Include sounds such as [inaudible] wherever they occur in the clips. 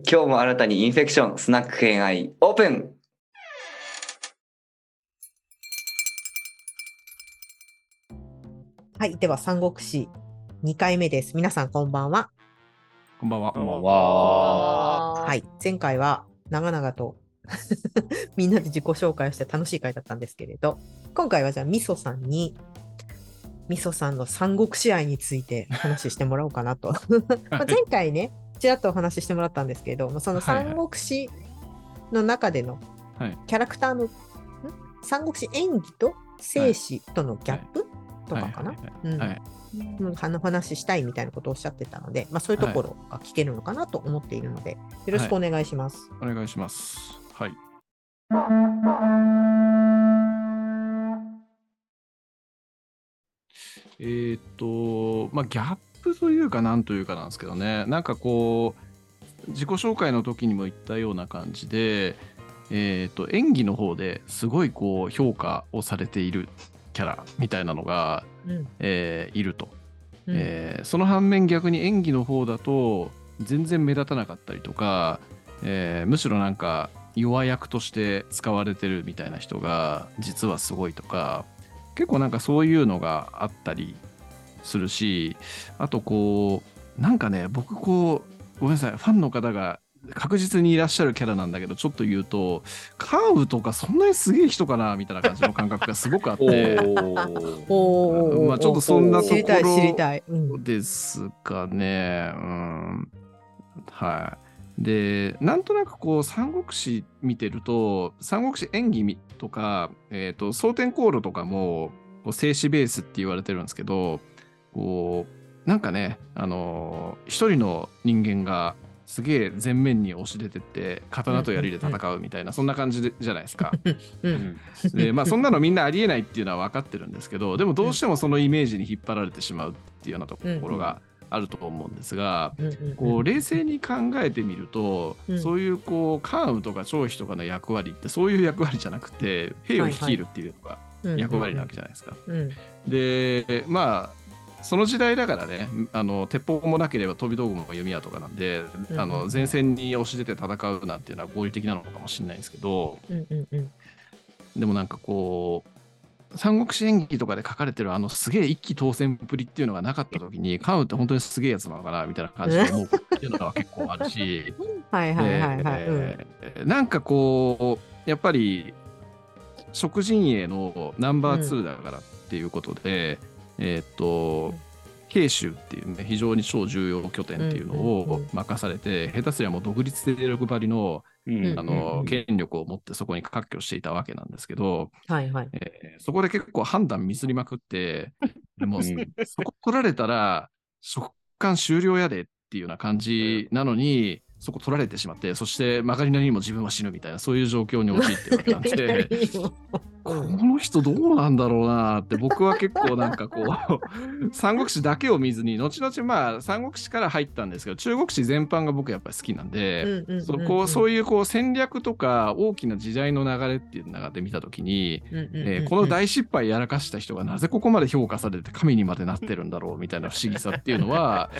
今日も新たにインフェクションスナック偏愛オープンはい、では三国志2回目です。皆さんこんばんは。こんばんは。こんばんは。はい、前回は長々と [laughs] みんなで自己紹介をして楽しい回だったんですけれど、今回はじゃあみそさんに、みそさんの三国志愛について話してもらおうかなと。[laughs] まあ前回ね、ちらっとお話ししてもらったんですけれど、その三国志の中でのはい。キャラクターの、ん？三国志演技と生死とのギャップ、とかかな、はいはいうんはい。はい。うん。あの話したいみたいなことをおっしゃってたので、まあ、そういうところが聞けるのかなと思っているので、よろしくお願いします。お願いします。はい。えーっと、まあ、ギャップというか、なんというかなんですけどね、なんかこう、自己紹介の時にも言ったような感じで、えーっと、演技の方ですごいこう評価をされているキャラみたいなのが、うん。えーいると。うん。えーその反面逆に演技の方だと全然目立たなかったりとか、えーむしろなんか弱役として使われてるみたいな人が実はすごいとか結構なんかそういうのがあったりするしあとこうなんかね僕こうごめんなさいファンの方が確実にいらっしゃるキャラなんだけどちょっと言うとカーブとかそんなにすげえ人かなみたいな感じの感覚がすごくあって。まあちょっとそんなところですかね。うん。はい。で、なんとなくこう、三国志見てると、三国志演技とか、えっ、と、蒼天航路とかも、こう静止ベースって言われてるんですけど、こう、なんかね、あのー一人の人間が、すげえ前面に押し出てって刀と槍で戦うみたいな、そんな感じでじゃないですか。[laughs] うん。でまあそんなのみんなありえないっていうのは分かってるんですけどでもどうしてもそのイメージに引っ張られてしまうっていうようなところがあると思うんですが、こう冷静に考えてみると、うん。そういうこう関羽とか張飛とかの役割ってそういう役割じゃなくて兵を率いるっていうのがうん。役割なわけじゃないですか。うん。でまあその時代だからねあの鉄砲もなければ飛び道具も弓矢とかなんで、うんあの前線に押し出て戦うなんていうのは合理的なのかもしれないんですけど、うんうんうん。でもなんかこう、三国志演義とかで書かれてるあのすげえ一気当選っぷりっていうのがなかった時に、関羽って本当にすげえやつなのかなみたいな感じで思うっていうのが結構あるし、はいはいはいはい。うん。でなんかこう、やっぱり食人営のナンバー2だからっていうことで、えーっと、慶州っていうね、非常に超重要拠点っていうのを任されて、下手すりゃもう独立勢力張りのうんあの権力を持ってそこに割拠していたわけなんですけど、はいはい。えーそこで結構判断ミスりまくって、[laughs] でも、うん。そこ取られたら、食感終了やでっていうような感じなのに、そこ取られてしまって、そして曲がりなりにも自分は死ぬみたいな、そういう状況に陥ってるわけなんで、[laughs] この人どうなんだろうなって、僕は結構なんかこう、[laughs] 三国志だけを見ずに、後々まあ、三国志から入ったんですけど、中国史全般が僕やっぱり好きなんで、そこうそういうこう戦略とか大きな時代の流れっていう中で見たときに、えーこの大失敗やらかした人がなぜここまで評価されて神にまでなってるんだろうみたいな不思議さっていうのは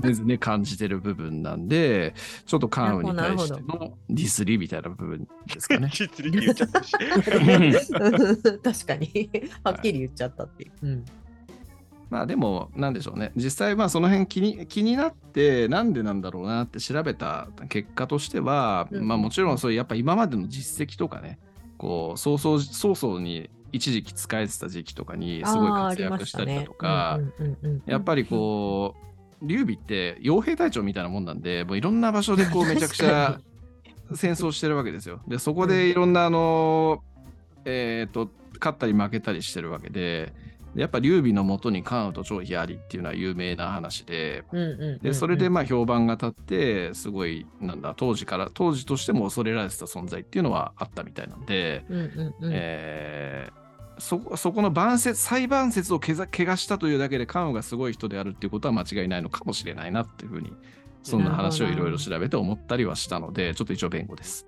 全然ね感じてる部分なんでちょっと関羽に対してのディスりみたいな部分ですかね。[laughs] 実に言っちゃったし。[laughs] [laughs] 確かに、はっきり言っちゃったっていう。うん。まあでもなんでしょうね。実際まあその辺気に気になってなんでなんだろうなって調べた結果としては、うん。まあもちろんそういうやっぱ今までの実績とかねこう早々早々に一時期使えてた時期とかにすごい活躍したりだとか。やっぱりこう、劉備って傭兵隊長みたいなもんなんで、もういろんな場所でこうめちゃくちゃ戦争してるわけですよ。で、そこでいろんなあの、えっ、と、勝ったり負けたりしてるわけで、でやっぱ劉備のもとに関羽と張飛ありっていうのは有名な話で、うんうんうんうん。で、それでまあ評判が立って、すごい、なんだ、当時から、当時としても恐れられてた存在っていうのはあったみたいなんで、うんうんうん。えーそこそこの晩節裁判説をけざ怪我したというだけで関羽がすごい人であるっていうことは間違いないのかもしれないなっていうふうにそんな話をいろいろ調べて思ったりはしたのでちょっと一応弁護です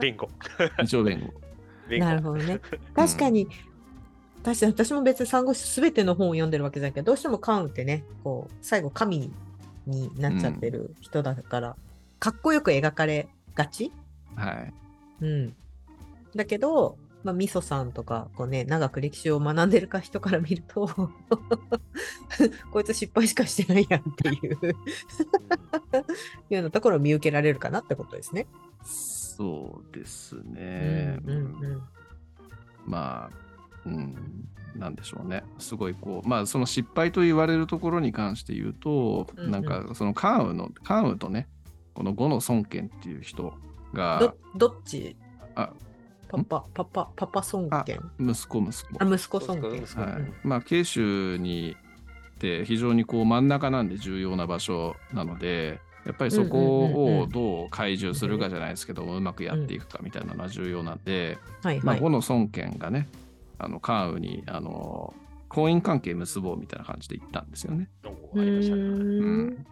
ビンゴ。一応弁護ビンゴなるほどね。確かに、確かに私も別に三国志すべての本を読んでるわけじゃないけど、どうしても関羽ってね、こう、最後神にになっちゃってる人だから、かっこよく描かれがち？はい。うん。だけど、まあ、みそさんとか、こうね、長く歴史を学んでるか人から見ると、[laughs] こいつ失敗しかしてないやんっていういうようなところを見受けられるかなってことですね。そうですね。うんうんうん。まあ、うん、なんでしょうね。すごいこう、まあ、その失敗と言われるところに関して言うと、うんうんなんか、そのカーウの、カーウとね、この五の孫権っていう人がど、どっち？あ、パパ、パパ、パパ尊権息子、息子。あ、息子尊権。息子はいうんまあ、慶州にって非常にこう真ん中なんで重要な場所なので、やっぱりそこをどう懐柔するかじゃないですけども、うまくやっていくかみたいなのは重要なんで、まあ、はいはい。五の孫権がね、あの関羽にあの婚姻関係結ぼうみたいな感じで行ったんですよね。おありましたね。うん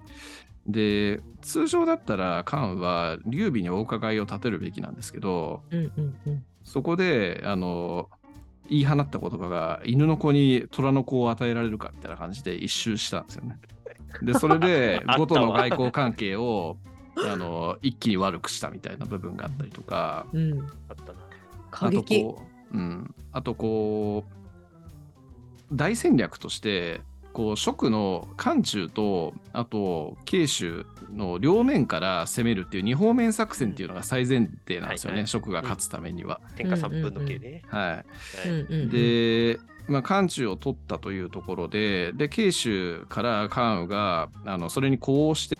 で、通常だったら関羽は劉備にお伺いを立てるべきなんですけど、うんうんうん。そこで、あの、言い放った言葉が、犬の子に虎の子を与えられるかみたいな感じで一周したんですよね。で、それで [laughs] あったわ五との外交関係を、あの、一気に悪くしたみたいな部分があったりとか、うん。あったな。あとこう、うん、あとこう、大戦略として、こう、蜀の漢中と、あと、慶州の両面から攻めるっていう二方面作戦っていうのが最前提なんですよね、はいはい蜀が勝つためには。天下三分の計ね。はい。で、まあ、漢中を取ったというところで、で、慶州から関羽が、あの、それに呼応して、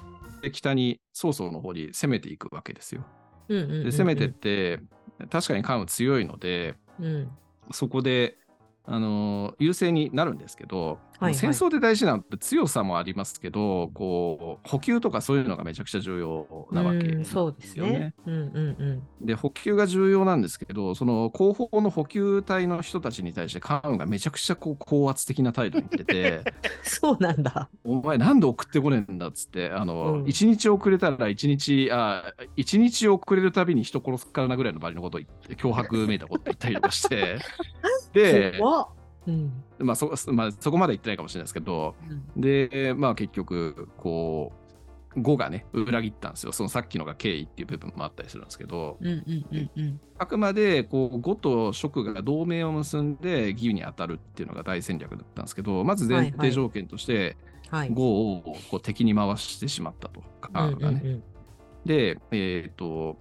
北に曹操の方に攻めていくわけですよ。うんうんうんうんで、攻めてって、確かに関羽強いので、うんそこで、あの優勢になるんですけど、はいはい戦争で大事なのって強さもありますけど、こう補給とかそういうのがめちゃくちゃ重要なわけうんですそうですよね。ね。うんうんうん。で補給が重要なんですけど、その後方の補給隊の人たちに対して関羽がめちゃくちゃこう高圧的な態度に出て、[laughs] そうなんだ。お前なんで送ってこねえんだっつって、あの、うん一日遅れたら一日、あ一日遅れるたびに人殺すからなぐらいの場合のことを言って、脅迫めいたこと言ったりとかして、[laughs] で、うんまあそまあ、そこまで言ってないかもしれないですけど、で、まあ結局、こう、5がね、裏切ったんですよ。そのさっきのが経緯っていう部分もあったりするんですけど、うんうんうんうん。あくまで、こう、5と蜀が同盟を結んで義に当たるっていうのが大戦略だったんですけど、まず前はいはい提条件として、はい。5をこう敵に回してしまったと、カーンがね。うんうんで、えっ、と、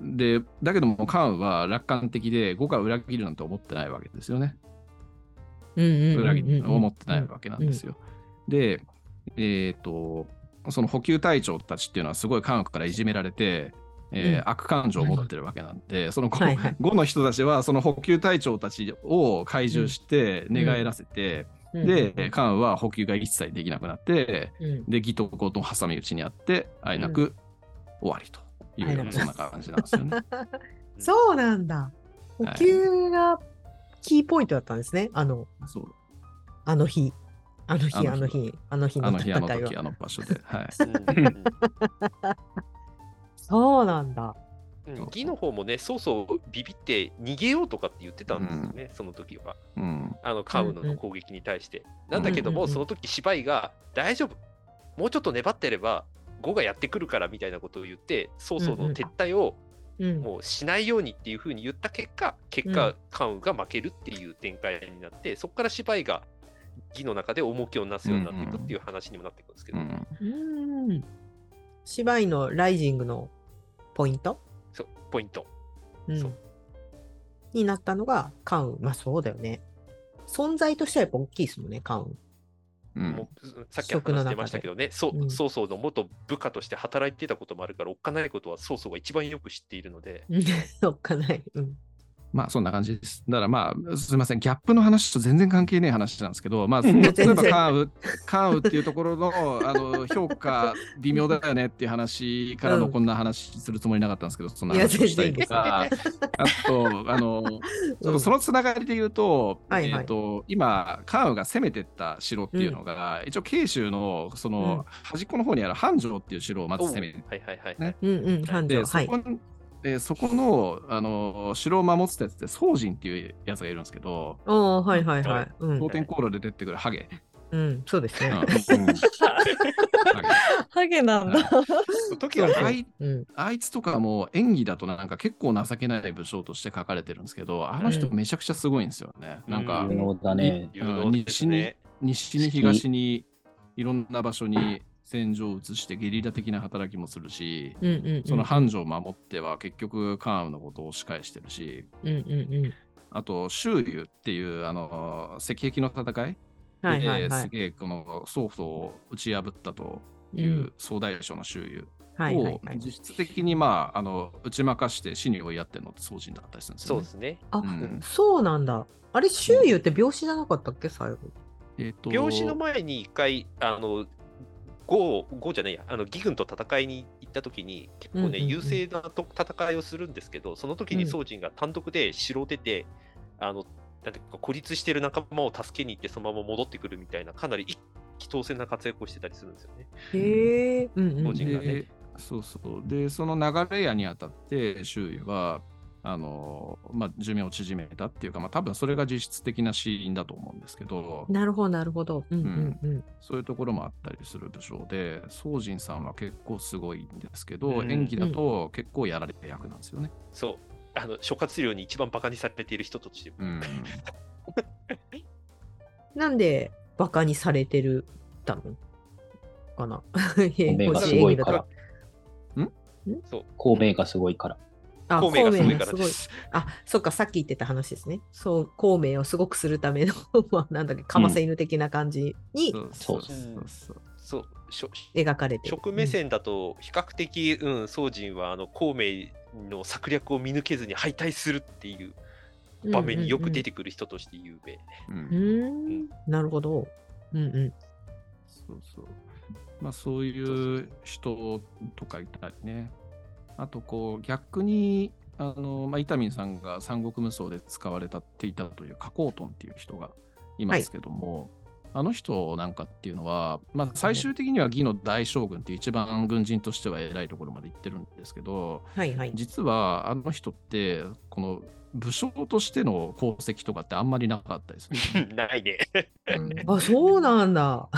で、だけども、カーンは楽観的で、5が裏切るなんて思ってないわけですよね。うん思ってないわけなんですよ。で、えっ、と、その補給隊長たちっていうのはすごい韓国からいじめられて、えーうん悪感情を持ってるわけなんで、その 5, はいはいの人たちはその補給隊長たちを懐柔して寝返らせて、うんで、カンは補給が一切できなくなって、うんで、義と子と挟み撃ちにあって、あいなく終わりという、あいなそんな感じなんですよね。そうなんだ。補給がキーポイントだったんですね。あの、そうあの日。あの日、ああの日の日、あの日のあの日、あの戦いは時、。あの場所で。はい。[laughs] うんうんそうなんだ。うん義の方もね、そうそうビビって逃げようとかって言ってたんですよね、その時は。うん。あのカウノの攻撃に対して。なんだけども、うんうんうんその時芝居が大丈夫、もうちょっと粘ってれば、5がやってくるからみたいなことを言って、曹操の撤退をうん。もうしないようにっていうふうに言った結果、結果うん、関羽が負けるっていう展開になって、そこから芝居が義の中で重きをなすようになっていくっていう話にもなっていくんですけど。芝居のライジングのポイント、そうポイント。うんになったのが関羽。まあそうだよね。存在としてはやっぱ大きいですもんね、関羽。うんもうさっき話してましたけどね、そううん曹操の元部下として働いてたこともあるから、おっかないことは曹操が一番よく知っているので、うんおっかない。うん。まあそんな感じです。だからまあすみません、ギャップの話と全然関係ない話なんですけど、まあ [laughs] 例全え然ばカーウ、カーウっていうところのあの評価微妙だよねっていう話からうん。のこんな話するつもりなかったんですけど、そんな話をしたりとか、あと、あの、ちょっとそのつながりで言うと、はいはい。えっと、今、カーウが攻めてった城っていうのが、一応慶州のその端っこの方にある繁城っていう城をまず攻めてはいはいはい。ね。うんうん、繁盛。で、はい。そこにでそこのあの城を守ってたやつって宗人っていうやつがいるんですけど、おーはいはいはい。うん当。店航路で出てくるハゲ。うん、そうですね。[laughs] ハゲなんだ。時はね、あいうん。あいつとかも演技だとなんか結構情けない武将として書かれてるんですけど、あの人めちゃくちゃすごいんですよね。なんか、うん有能だね。有能ですね。西に東にいろんな場所に戦場を移してゲリラ的な働きもするし、うんうんうん。その繁盛を守っては結局カーンのことを押し返してるし、うんうんうん。あと周遊っていうあの石壁の戦い？はいはいはい。ですげえこの曹操を打ち破ったとういうん総大将の周遊はいはいをはい。実質的にまああの打ち負かして死に追いやってるのって宋人だったりするんですよ、ね。そうですね。あ、うんそうなんだ。あれ、周遊って病死じゃなかったっけ、最後。えーと病死の前に一回、あの、呉、呉じゃないや、あの、義軍と戦いに行った時に、結構ね、うんうんうん優勢なと戦いをするんですけど、その時に宋人が単独で城を出て、あの、なんていうか孤立してる仲間を助けに行って、そのまま戻ってくるみたいな、かなり一気当選な活躍をしてたりするんですよね。へえ。うんうん個人がねでそうそう。で、その流れ屋にあたって、周囲は、あの、まあ、寿命を縮めたっていうか、まあ、多分それが実質的な死因だと思うんですけど、なるほど、なるほど。うんうんうん。そういうところもあったりする武将で、宗人さんは結構すごいんですけど、うん演技だと結構やられた役なんですよね。そう。あの諸葛亮に一番バカにされている人として、うん。[laughs] なんで、バカにされてるたのかな。孔明がすごいから。そう。孔明がすごいから。あ、孔明がすごいから孔明がす。あ、そっか、さっき言ってた話ですね。そう、孔明をすごくするための、[laughs] まあ、なんだっけ、かませ犬的な感じにそうそうそうそう。そう。しょ描かれてる。職目線だと比較的、うん、宋人はあの孔明の策略を見抜けずに敗退するっていううん場面によく出ててくる人として有名。なるほど。うんうん。そうそう。まあそういう人とかいたりね。あとこう逆に、あの、まあ、伊丹さんが三国無双で使われたっていたという加工トンっていう人がいますけども、あの人なんかっていうのは、まあ最終的には義の大将軍っていう一番軍人としては偉いところまで行ってるんですけど、はいはい。実はあの人って、この武将としての功績とかってあんまりなかったですね。[laughs] ないね。[laughs] あ、そうなんだ。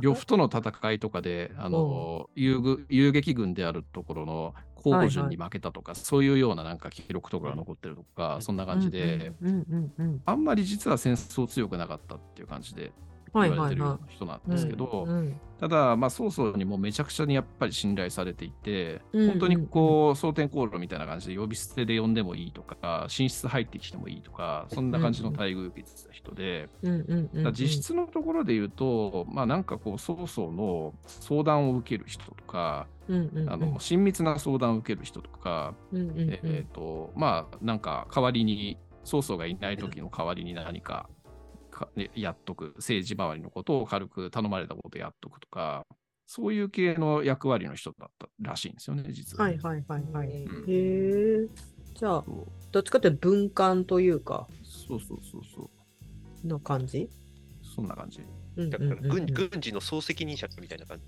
呂布との戦いとかで、あの、遊ぐ遊撃軍であるところの候補順に負けたとか、そういうようななんか記録とかが残ってるとか、そんな感じで、うんうんうんあんまり実は戦争強くなかったっていう感じでうん。はい言われてる人なんですけど、うんただ、まあ、曹操にもめちゃくちゃにやっぱり信頼されていて、うん本当にこう、蒼天航路みたいな感じで呼び捨てで呼んでもいいとか、寝室入ってきてもいいとか、そんな感じの待遇を受けてた人で、実質のところで言うと、まあなんかこう、曹操の相談を受ける人とか、あの親密な相談を受ける人とか、えっ、と、まあなんか代わりに、曹操がいない時の代わりに何かやっとく、政治周りのことを軽く頼まれたことやっとくとか、そういう系の役割の人だったらしいんですよね、実は。はいはいはいはい。うんへえ。じゃあ、どっちかというと文官というか、そうそうそうそう。の感じ？そんな感じ。うんだから軍軍事の総責任者みたいな感じ。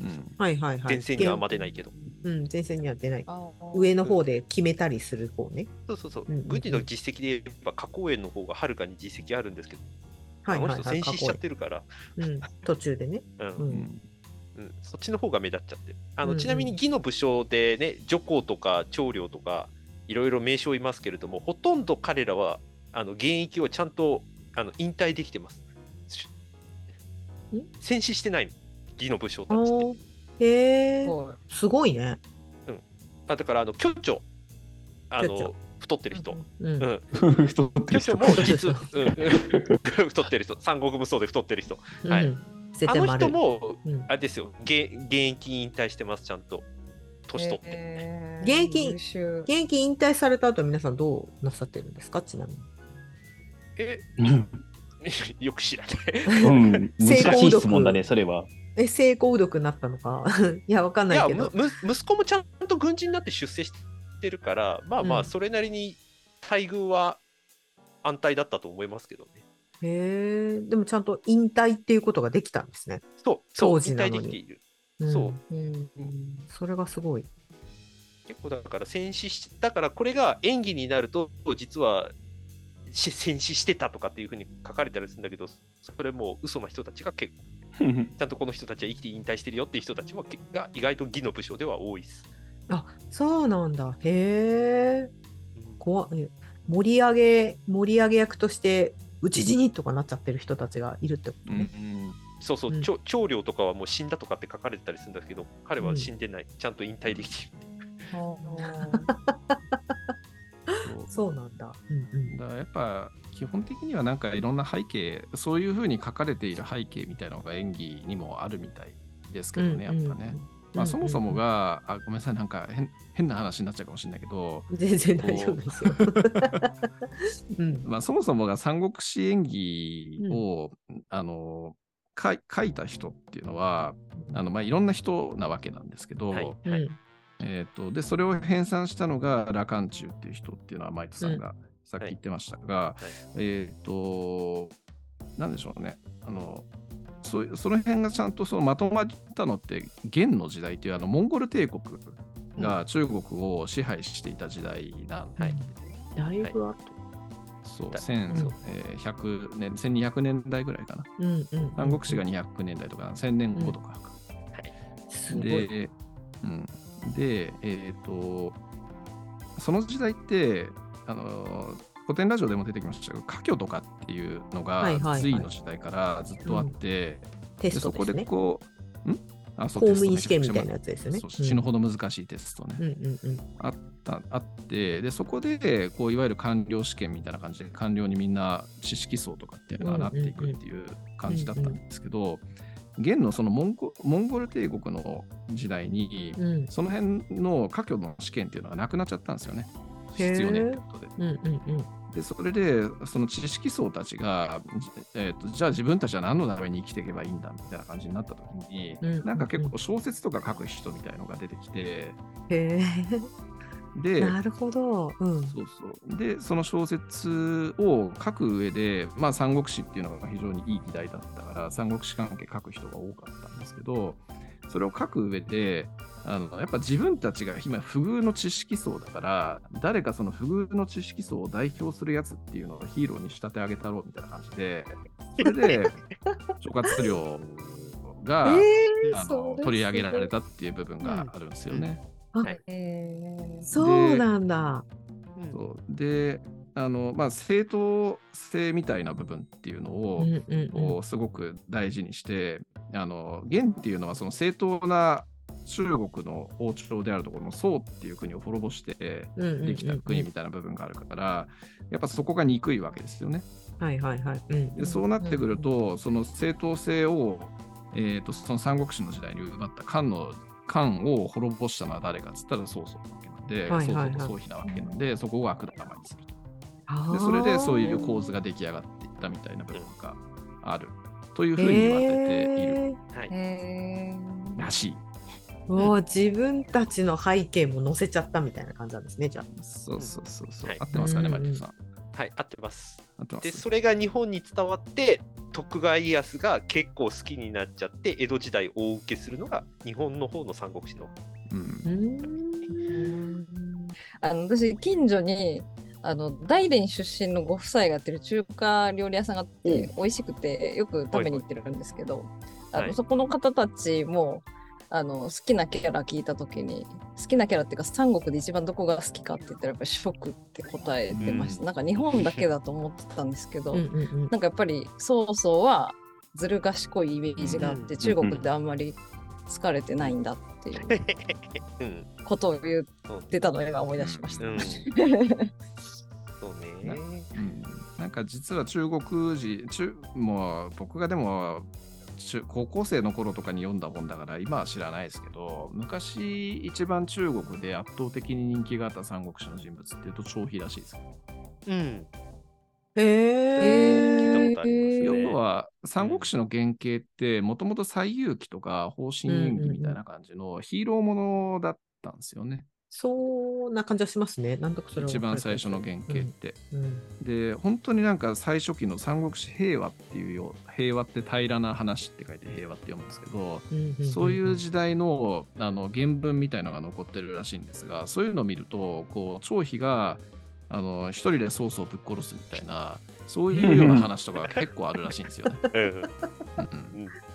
うん。はいはいはい。前線にはあんま出ないけど。うん、前線には出ない。上の方で決めたりする方ね。そうそうそう。軍事の実績で言えば、花公園の方がはるかに実績あるんですけど、はいはいはい。あの人戦死しちゃってるから、うん、途中でね。[laughs] うんう。うんん。うん、そっちの方が目立っちゃってる。あのうんうんちなみに義の武将でね、女皇とか長領とか、いろいろ名称いますけれども、ほとんど彼らはあの現役をちゃんとあの引退できてます。戦死してないの、義の武将あたちって。ーへえ。すごいね。あだから、あの巨長、あ巨長の太ってる人。うん。うん太ってる人も実、うん、[laughs] 太ってる人、三国無双で太ってる人。はいあの。人も、うんあれですよ、現現役引退してます、ちゃんと。年取って。現役現役引退された後、皆さんどうなさってるんですか？ちなみに。え、[laughs] よく知らない。うん、[laughs] 成功難しい質問だね、それは。え、成功力になったのか？いや、わかんないけど。息子もちゃんと軍人になって出世してるから、まあまあ、うんそれなりに待遇は安泰だったと思いますけどね。へえ。でもちゃんと引退っていうことができたんですね。そう、そう、引退できている。うんそううん。それがすごい。結構だから戦死し、だからこれが演技になると、実はし戦死してたとかっていうふうに書かれたりするんだけど、それもう嘘の人たちが結構 [laughs] ちゃんとこの人たちは生きて引退してるよっていう人たちもが意外と義の武将では多いです。そうなんだ。へえ。怖い。盛り上げ、盛り上げ役として、討ち死にとかなっちゃってる人たちがいるってことね。そうそう、うん長長領とかはもう死んだとかって書かれてたりするんですけど、彼は死んでない、ちゃんと引退できてそうなんだ。うんうん。だからやっぱ基本的にはなんかいろんな背景そういうふうに書かれている背景みたいなのが演技にもあるみたいですけどね、やっぱね。まあ、そもそもが、あごめんなさいなんか変変な話になっちゃうかもしれないけど、全然大丈夫ですよ。うん。[laughs] まあ、そもそもが三国志演技を、あのかい書いた人っていうのはあの、まあ、いろんな人なわけなんですけど、はいうんえー、とでそれを編纂したのが羅漢中っていう人っていうのはマイトさんがさっき言ってましたが、えっ、となんでしょうね。あのそういうその辺がちゃんとそのまとまったのって元の時代っていうあのモンゴル帝国が中国を支配していた時代なんで、はい。だいぶ後。そうだ1100うん。えー100年1200年代ぐらいかな。うんうん。三国志が200年代とか1000年後とか、すごい。で、うん、で、えっ、と、その時代って、あの古典ラジオでも出てきましたけど、科挙とかっていうのが隋の時代からずっとあって、テでそこでストですね。こう、ん？あそう公務員試験みたいなやつですよね。死ぬほど難しいテストね。あったあってでそこでこういわゆる官僚試験みたいな感じで官僚にみんな知識層とかっていうのがなっていくっていう感じだったんですけど、現のそのモンゴモンゴル帝国の時代に、うんその辺の科挙の試験っていうのがなくなっちゃったんですよね。必要ねってことで。うんうんうん。で、それで、その知識層たちが、じえーと、じゃあ自分たちは何のために生きていけばいいんだみたいな感じになった時に、うんなんか結構小説とか書く人みたいのが出てきて、へえ。で、なるほど。うん。そうそう。で、その小説を書く上で、まあ、三国志っていうのが非常にいい時代だったから、三国志関係書く人が多かったんですけど、それを書く上で、あのやっぱ自分たちが今、不遇の知識層だから、誰かその不遇の知識層を代表するやつっていうのをヒーローに仕立て上げたろうみたいな感じで、それで、諸葛亮が、[laughs] えあそれの取り上げられたっていう部分があるんですよね。ー、そうなんだ。そう。であの、まあ、正当性みたいな部分っていうのを、うんうんうん。すごく大事にしてあの元っていうのはその正当な中国の王朝であるところの宋っていう国を滅ぼしてできた国みたいな部分があるから、やっぱそこが憎いわけですよね。はいはいはい。うんでそうなってくると、その正当性を、えー、とその三国志の時代に奪った漢の漢を滅ぼしたのは誰かっつったら曹操なわけなんで、はいはいはい曹操と曹妃なわけなんで、そこを悪玉にすると。でそれでそういう構図が出来上がっていったみたいな部分があるというふうに言われているへはい。らしい。ーもう自分たちの背景も載せちゃったみたいな感じなんですね、じゃあ。そうそうそうそう。はい合ってますかね、うんマリコさん。はい、合ってます。で、合ってます。それが日本に伝わって、徳川家康が結構好きになっちゃって、江戸時代大受けするのが日本の方の三国志の。うんうーん。あの私近所にあの大連出身のご夫妻がやってる中華料理屋さんがあって、美味しくてよく食べに行ってるんですけど、あはいのそこの方たちもあの好きなキャラ聞いた時に好きなキャラっていうか三国で一番どこが好きかって言ったらやっぱり四国って答えてました、うんなんか日本だけだと思ってたんですけど、なんかやっぱり曹操はずる賢いイメージがあって、うん中国であんまり疲れてないんだっていううん。ことを言ってたのを今思い出しました。うん。そうね。うんなんか実は中国人、中もう僕がでも中高校生の頃とかに読んだ本だから今は知らないですけど昔一番中国で圧倒的に人気があった三国志の人物っていうと張飛らしいですよ。うん。へえ。聞いたことありますね要は三国志の原型ってもともと西遊記とか方針演技みたいな感じのヒーローものだったんですよね。そんな感じはしますね。なんとかそれは一番最初の原型って。うんうんで本当になんか最初期の三国志平和っていうよ平和って平らな話って書いて平和って読むんですけど、うんうんそういう時代のあの原文みたいのが残ってるらしいんですがそういうのを見るとこう張飛があの一人で曹操をぶっ殺すみたいなそういうような話とかが結構あるらしいんですよね。[laughs]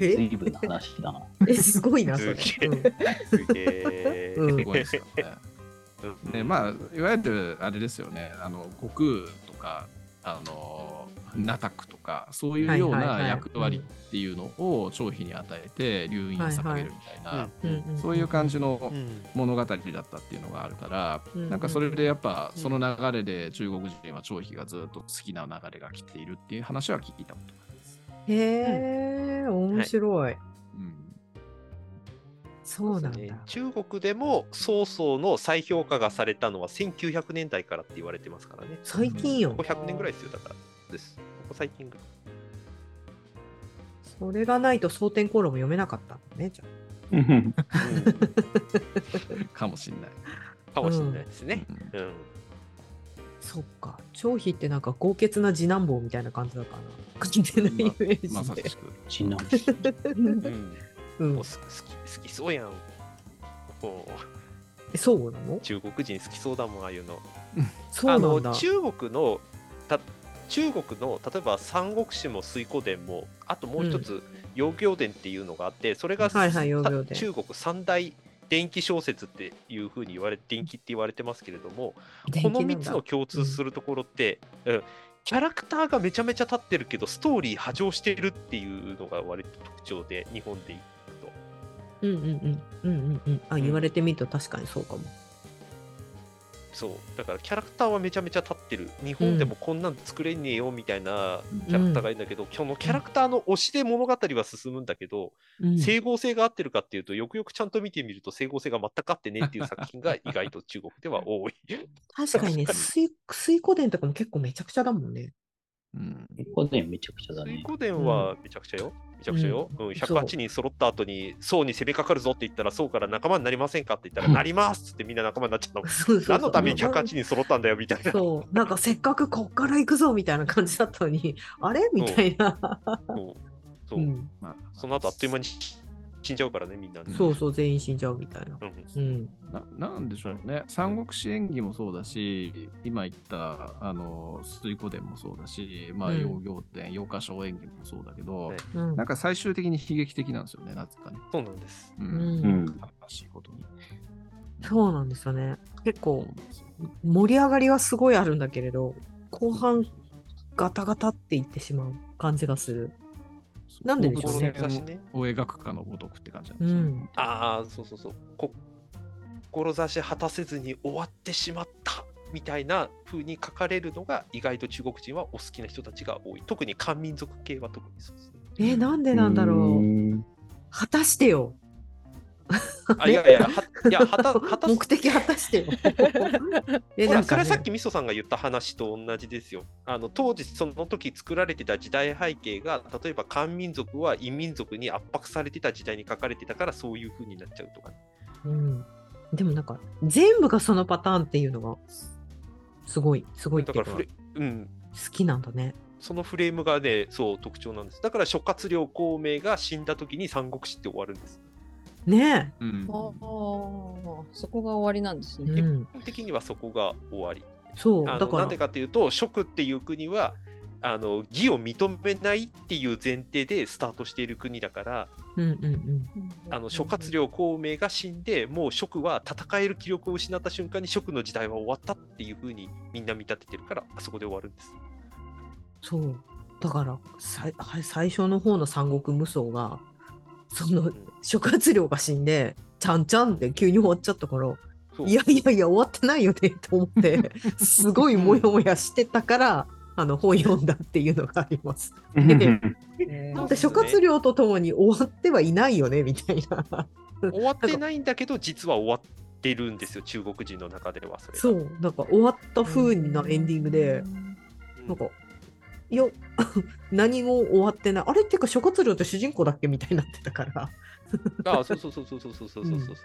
随分な話だな。[laughs] え、すごいな、それ。すげえ。うん。すごいですよね。うん。でまあいわゆるあれですよね。あの悟空とかあのナタクとかそういうようない役割っていうのを張飛に与えて留飲を捧げるみたいな、うんそういう感じのうん物語だったっていうのがあるから、うんなんかそれでやっぱその流れで中国人は張飛がずっと好きな流れが来ているっていう話は聞いたことがあります。へえ、面白い。うんそうなんだ。ね中国でも曹操の再評価がされたのは1900年代からって言われてますからね。最近よここ。100年ぐらいですよ、だから。です。ここ最近ぐらい。それがないと蒼天航路も読めなかったのね、じゃうん [laughs] かもしれない。かもしれないですね。うんうん。そっか。張飛ってなんか豪傑な次男坊みたいな感じだからな。勝手なイメージで。まさしく。ち [laughs] なうんうんもう、す好き好きそうやん。そうなの？中国人好きそうだもん、ああいうの。そうなんだあの。中国のた中国の例えば三国志も水滸伝もあともう一つ養行伝っていうのがあってそれが、はいはい中国三大電気小説っていうふうに言われ電気って言われてますけれどもこの3つの共通するところって、うん。キャラクターがめちゃめちゃ立ってるけどストーリー波状してるっていうのが割と特徴で日本でいくと。うんうんうん。うんうんうん。あ、言われてみると確かにそうかも。そうだからキャラクターはめちゃめちゃ立ってる日本でもこんなん作れねえよみたいなキャラクターがいるんだけど、今日のキャラクターの推しで物語は進むんだけど、うん整合性が合ってるかっていうとよくよくちゃんと見てみると整合性が全く合ってねえっていう作品が意外と中国では多い。確かにね、[laughs] 水水湖伝とかも結構めちゃくちゃだもんね。うん結構ね、めちゃくちゃだね。水滸伝はめちゃくちゃよ。めちゃくちゃよ。うん。108人揃った後に宋に攻めかかるぞって言ったら宋から仲間になりませんかって言ったらなりますってみんな仲間になっちゃったもん。そう何のために108人揃ったんだよみたいな。そう、なんかせっかくこっから行くぞみたいな感じだったのに、あれ？みたいな。そうそう。う、ん、まあその後あっという間に死んじゃうからね、みんなね。そうそう、全員死んじゃうみたいな。うんうん。ななんでしょうね三国志演義もそうだし今言ったあの水滸伝もそうだし、まあ、うん養行伝養歌小演義もそうだけど、ねうんなんか最終的に悲劇的なんですよねなぜかね、そうなんです。ううんうん。悲しいことにそうなんですよね。結構盛り上がりはすごいあるんだけれど、後半ガタガタっていってしまう感じがする。なんででしょうね志ね。を描くかのごとくって感じなんうですよ、ん。ああ、そうそうそう。こ志果たせずに終わってしまったみたいな風に書かれるのが意外と中国人はお好きな人たちが多い。特に漢民族系は特にそうですね。え、なんでなんだろう。う。果たしてよ。あいやいや、はいや、はた、[laughs] はた目的果たしてよ。[laughs] え、ほら、なんか、ね、それさっきみそさんが言った話と同じですよ。あの当時、その時作られてた時代背景が、例えば漢民族は異民族に圧迫されてた時代に書かれてたから、そういう風になっちゃうとかね。うん。でもなんか、全部がそのパターンっていうのが、すごい、すごいっていうか、だからうん、好きなんだね。そのフレームがね、そう特徴なんです。だから諸葛亮孔明が死んだ時に三国志って終わるんです。ねうんああ、そこが終わりなんですえ。ね。うん。基本的にはそこが終わり。そう、あだからのなんでかっていうと、蜀っていう国はあの義を認めないっていう前提でスタートしている国だから、うんうんうん。あの諸葛亮孔明が死んで、もう蜀は戦える気力を失った瞬間に蜀の時代は終わったっていうふうにみんな見立ててるから、あそこで終わるんです。そう。だから、さいはい最初の方の三国無双が、その諸葛亮が死んで、ちゃんちゃんって急に終わっちゃったから、いやいやいや、終わってないよねと思って、すごいモヤモヤしてたから、あの本読んだっていうのがあります。えーだって諸葛亮とともに終わってはいないよねみたいな。終わってないんだけど、実は終わってるんですよ、中国人の中ではそれが。そう、なんか終わった風なエンディングで、うんなんか、いや、[laughs] 何も終わってない。あれっていうか諸葛亮って主人公だっけみたいになってたから、あそうそうそうそうそうそうそうそうそうそう。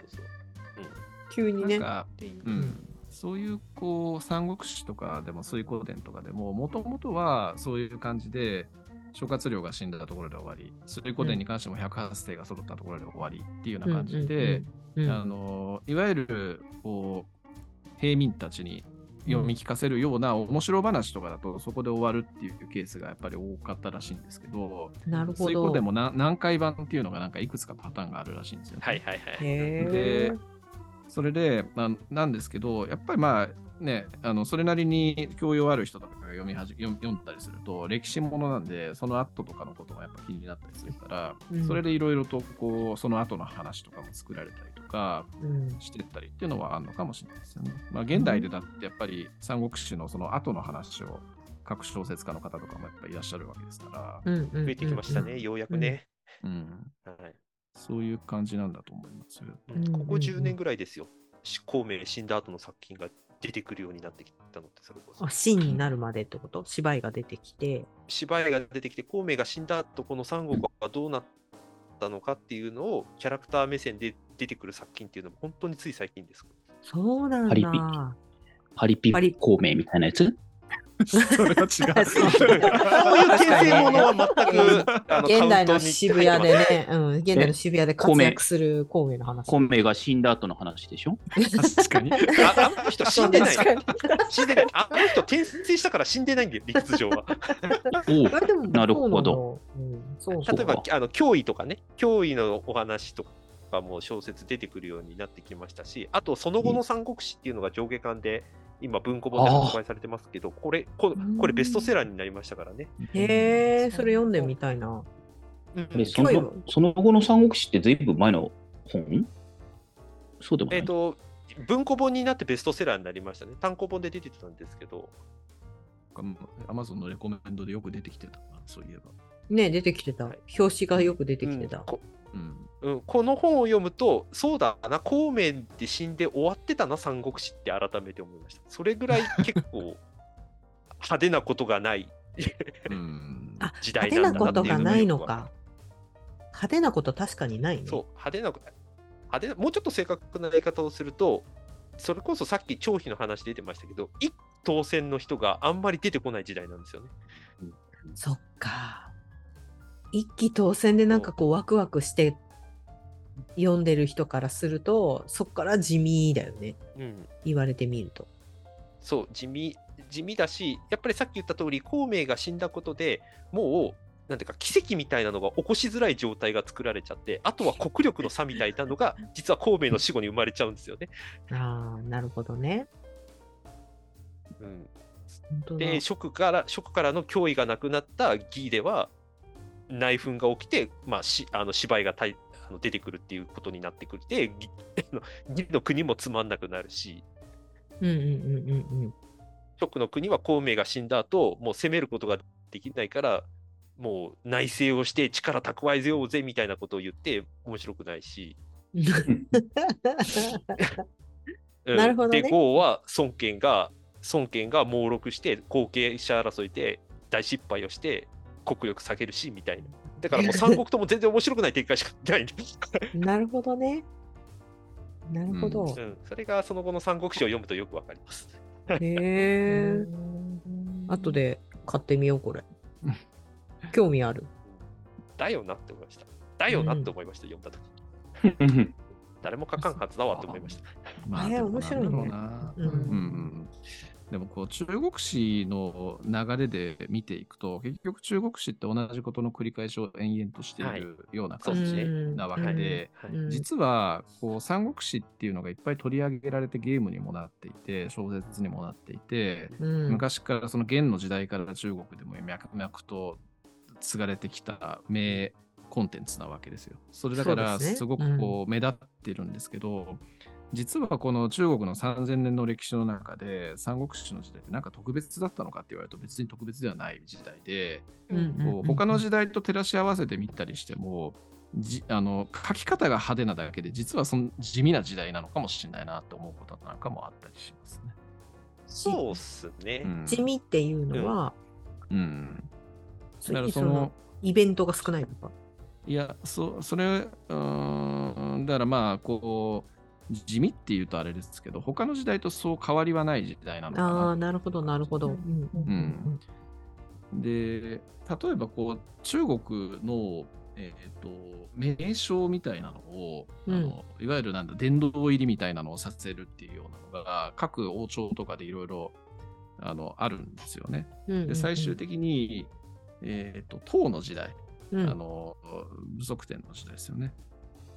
急にね。なんか、っていううん、そういうこう三国志とかでも水滸伝とかでももともとはそういう感じで諸葛亮が死んだところで終わり。水滸伝に関しても百八世が揃ったところで終わりっていうような感じで、いわゆるこう平民たちに読み聞かせるような面白話とかだとそこで終わるっていうケースがやっぱり多かったらしいんですけど、なるほそういうことど。でもな何回版っていうのがなんかいくつかパターンがあるらしいんですよね。はいはいはい。へでーそれで、まあ、なんですけど、やっぱりまあね、あのそれなりに教養ある人とかが読みはじ読読んだりすると、歴史ものなんで、その後とかのことがやっぱ気になったりするから、うんそれでいろいろとこうその後の話とかも作られたりとかうんしてったりっていうのはあるのかもしれないですよね。まあ、現代でだってやっぱり三国志のその後の話を書く小説家の方とかもやっぱりいらっしゃるわけですから、増えてきましたね、ようやくね。うん、はいそういう感じなんだと思いますここうんうんうん10年ぐらいですよ。し孔明死んだ後の作品が出てくるようになってきたのって、それこそあ、。シーンになるまでってこと？芝居が出てきて。芝居が出てきて、孔明が死んだ後、この三国はどうなったのかっていうのを、キャラクター目線で出てくる作品っていうのも、本当につい最近です。そうなんパリピだ。パリピパリ孔明みたいなやつ？それは違う。[laughs] そういう転生ものは全く、あの現代の渋谷でね、うん、現代の渋谷で活躍する孔明の話。孔明が死んだ後の話でしょ？確かに。[laughs] ああの人死んでない。死んでない。あの人転生したから死んでないんだよ、理屈上は。なるほどそうなんだ。うん、そうそう例えば、あの脅威とかね、脅威のお話とかも小説出てくるようになってきましたし、あと、その後の三国志っていうのが上下巻で、今、文庫本で発売されてますけど、これ、ここれベストセラーになりましたからね。へえ、それ読んでみたいな。うんえそのその後の三国志ってずいぶん前の本？そうでもない、えっ、と、文庫本になってベストセラーになりましたね。単行本で出てたんですけど、アマゾンのレコメンドでよく出てきてたな、そういえば。ね出てきてたはい。表紙がよく出てきてたうん。こうん。うん、この本を読むと、そうだな、孔明で死んで終わってたな、三国志って改めて思いました。それぐらい結構派手なことがない [laughs] 時派手代なんだななことがないのっていうのがよくわか。派手なこと確かにないね。そう、派手な、派手な、もうちょっと正確な言い方をすると、それこそさっき張飛の話出てましたけど、一当選の人があんまり出てこない時代なんですよね。そっか。一期当選でなんかこうワクワクして読んでる人からすると、そっから地味だよね。うん。言われてみると。そう、地味、地味だし、やっぱりさっき言った通り、孔明が死んだことでもう、なんていうか、奇跡みたいなのが起こしづらい状態が作られちゃって、あとは国力の差みたいなのが、実は孔明の死後に生まれちゃうんですよね。ああ、なるほどね。うん、で、蜀から、蜀からの脅威がなくなった義では、内紛が起きて、まあ、しあの芝居がたいあの出てくるっていうことになってくる。で、[laughs] 義あの国もつまんなくなるし、うんうんうんうんうん。蜀の国は孔明が死んだ後、もう攻めることができないから、もう内政をして力蓄えようぜみたいなことを言って面白くないし、[laughs] うん。なるほどね。で、豪は孫権が、孫権が猛録して後継者争いで大失敗をして国力下げるしみたいな。だからもう三国とも全然面白くない展開しかないんで、なるほどね。なるほど。うん、それがその後の三国志を読むとよくわかります。へえ。[laughs] 後で買ってみよう、これ。興味ある。だよなって思いました。だよなって思いました、読んだ時。うん誰も書かんはずだわって思いました。えーまでも面白いねうんうんでもこう中国史の流れで見ていくと結局中国史って同じことの繰り返しを延々としているような感じなわけで、実はこう三国志っていうのがいっぱい取り上げられてゲームにもなっていて小説にもなっていて、うん。昔からその元の時代から中国でも脈々と継がれてきた名コンテンツなわけですよ。それだからすごくこう目立ってるんですけど、実はこの中国の3000年の歴史の中で三国志の時代ってなんか特別だったのかって言われると別に特別ではない時代で、うんこう他の時代と照らし合わせてみたりしてもじあの書き方が派手なだけで実はその地味な時代なのかもしれないなと思うことなんかもあったりしますね。そうっすね。うん地味っていうのは、うん、そだからそのイベントが少ないのか？いやそそれうーんだからまあこう地味っていうとあれですけど他の時代とそう変わりはない時代なのかああ、な。なるほど、なるほど。うんうんで例えばこう中国のえっ、と、名称みたいなのを、うんあのいわゆるなんだ、殿堂入りみたいなのをさせるっていうようなのが、各王朝とかでいろいろあのあるんですよね。うんうんうんで、最終的に、えっ、と、唐の時代、うんあの、武則天の時代ですよね。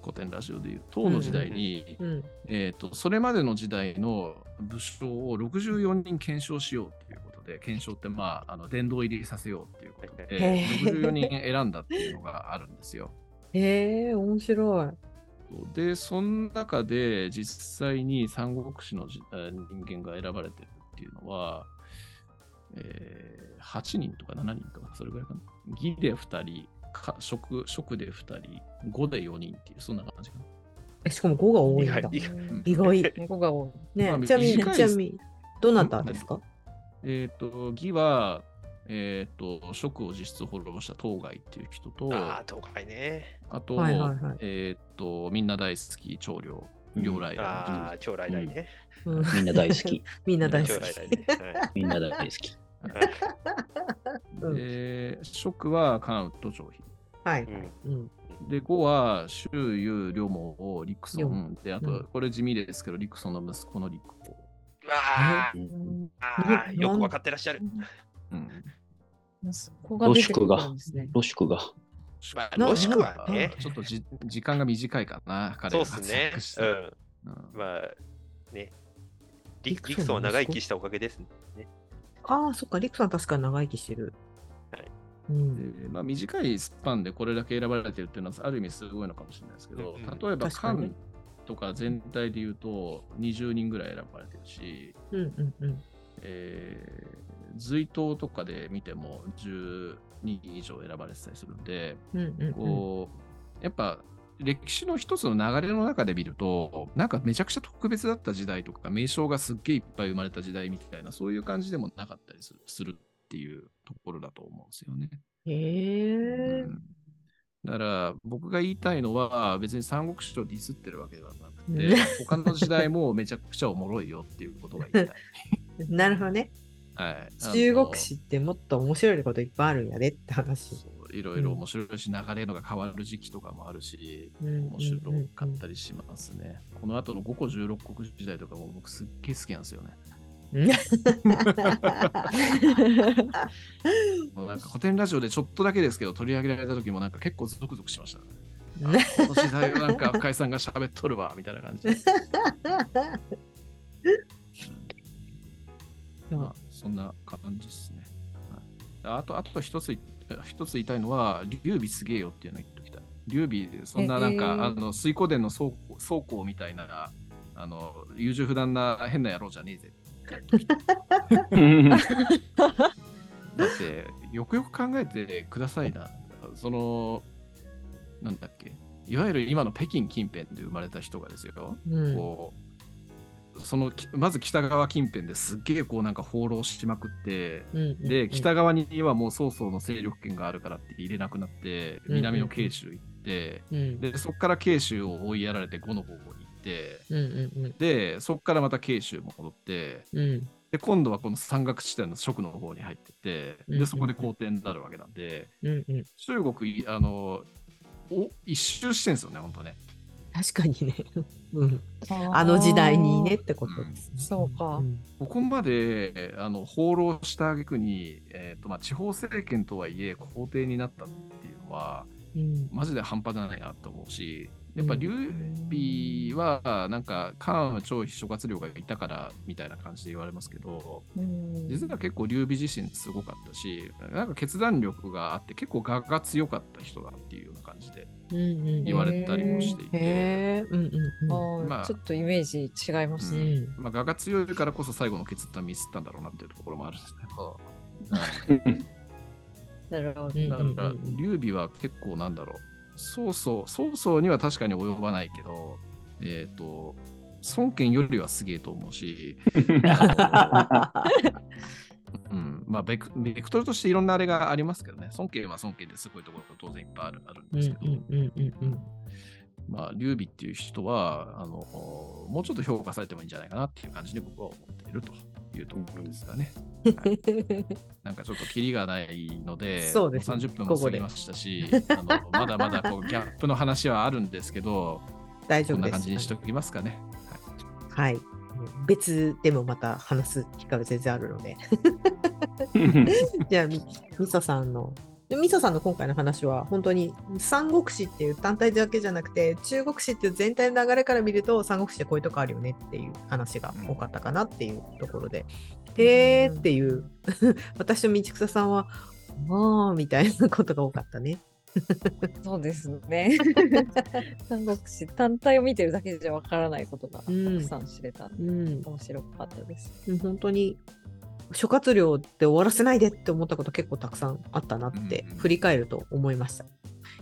古典ラジオでいう、唐の時代に、うんえっ、と、それまでの時代の武将を64人検証しようということで、検証って、まあ、あの殿堂入りさせようということで、へー64人選んだっていうのがあるんですよ。へえ、面白い。で、その中で実際に三国志の人間が選ばれてるっていうのは、えー8人とか7人とか、それぐらいかな。義で2人、か職職で2人、語で4人っていう、そんな感じかな。えしかも5が多いんだ。意外意外うん意外。猫 [laughs] が多い。まあねちなみに、ちなみに、どなたですか？えっ、と、義は、えっ、と、職を実質滅ぼした当該っていう人と、ああ、東海ね。あと、はいはいはいえっ、と、みんな大好き、長領、領来ああ、将来大ね。うんみんな大好き。みんな大好将き。みんな大好き。[laughs] うんで、職は関羽と張飛。はい。で、5は周遊両毛を陸両孫。で、あとうん、これ地味ですけど、陸孫の息子の陸王。あうんうんああ、よくわかってらっしゃる。うん。そこが出てくるんですね。ロシクが。ロシクはね。ちょっとじ時間が短いかな、彼そうがですねうん。うんまあ、ね。リリクソンリクソンは長生きしたおかげですね。ああ、そっか、リクさん確かに長生きしてる。はいうん。でまあ、短いスパンでこれだけ選ばれてるっていうのはある意味すごいのかもしれないですけど、うん例えば確かに漢とか全体で言うと20人ぐらい選ばれてるし、うんうんうん。えー、隋唐とかで見ても10人以上選ばれてたりするんで、うんうんうん。こうやっぱ歴史の一つの流れの中で見ると、なんかめちゃくちゃ特別だった時代とか、名称がすっげえいっぱい生まれた時代みたいな、そういう感じでもなかったりするするっていうところだと思うんですよね。へえ。うんだから僕が言いたいのは別に三国志をディスってるわけではなくうんて、他の時代もめちゃくちゃおもろいよっていうことが言いたい。[laughs] なるほどね。はい、中国史ってもっと面白いこといっぱいあるんやでって話。いろいろ面白いし、流れのが変わる時期とかもあるし、うん面白かったりしますね。この後の5個16国時代とかも僕すっげえ好きなんですよね。もうなんか古典ラジオでちょっとだけですけど取り上げられた時もなんか結構ゾクゾクしましたね。の時代はなんか深井さんが喋っとるわみたいな感じで。[laughs] まあ、そんな感じですね。はいあと、あと一つい、一つ言いたいのは、劉備すげえよっていうのを言っときたい。劉備、そんななんか、えーあの、水湖殿の倉庫倉庫みたいな、あの、優柔不断な変な野郎じゃねえぜ。だって、よくよく考えてくださいな。その、なんだっけ。いわゆる今の北京近辺で生まれた人がですよ。うんこうそのきまず北側近辺ですっげえこうなんか放浪しまくって、うんで北側にはもう曹操の勢力圏があるからって入れなくなってうん南の慶州行って、うん。でそこから慶州を追いやられて呉の方に行ってうんうんうん。でそこからまた慶州も戻ってうん。で今度はこの山岳地帯の蜀の方に入ってってうんうんでそこで皇帝になるわけなんでうんうん。中国あのお一周してんですよね本当ね。確かにね。[laughs] うん。あの時代にねってことですね。そうかんここまであの放浪した挙句に、えーとまあ、地方政権とはいえ皇帝になったっていうのはうんマジで半端じゃないなと思うしやっぱうん。劉備はなんか関羽張飛諸葛亮がいたからみたいな感じで言われますけどうん。実は結構劉備自身すごかったしなんか決断力があって結構我が強かった人だっていうような感じで言われたりもしていて、まあちょっとイメージ違いますね。うん。まあ、我が強いからこそ最後の決断ミスったんだろうなっていうところもある [laughs] んですけど。なるほど。うんだから、劉備は結構なんだろう、曹操、曹操には確かに及ばないけど、えっ、と、孫権よりはすげえと思うし、[laughs] うん、まあベク、ベクトルとしていろんなあれがありますけどね、孫権は孫権ですごいところが当然いっぱいあるあるんうんですけど。まあ、劉備っていう人はあの、もうちょっと評価されてもいいんじゃないかなっていう感じで僕は思っているといいうところですかね。[laughs] なんかちょっとキリがないので、そうですねも30分も過ぎましたし、あのまだまだこうギャップの話はあるんですけど、大丈夫です。こんな感じにしておきますかね。はい。別でもまた話す機会は全然あるので。[laughs] じゃあ、みみそさんの、でみそさんの今回の話は、本当に三国志っていう単体だけじゃなくて、中国史っていう全体の流れから見ると、三国志ってこういうとこあるよねっていう話が多かったかなっていうところで、へーっていう、[laughs] 私と道草さんは、まあ、みたいなことが多かったね。[laughs] そうですね。[laughs] 三国志単体を見てるだけじゃわからないことがたうんくさん知れたうん。面白かったです。うん本当に諸葛亮で終わらせないでって思ったこと結構たくさんあったなって振り返ると思いました。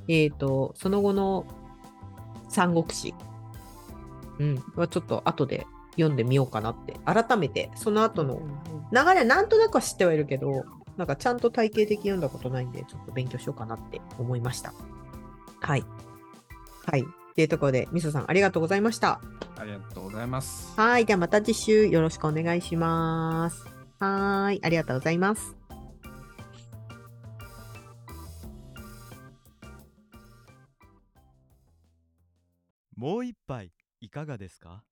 えっ、と、その後の三国志、うん、はちょっと後で読んでみようかなって、改めてその後の流れはなんとなくは知ってはいるけど、なんかちゃんと体系的に読んだことないんで、ちょっと勉強しようかなって思いました。はい。はい。というところで、みそさんありがとうございました。ありがとうございます。はい。ではまた次週よろしくお願いします。はい。ありがとうございます。もう一杯いかがですか？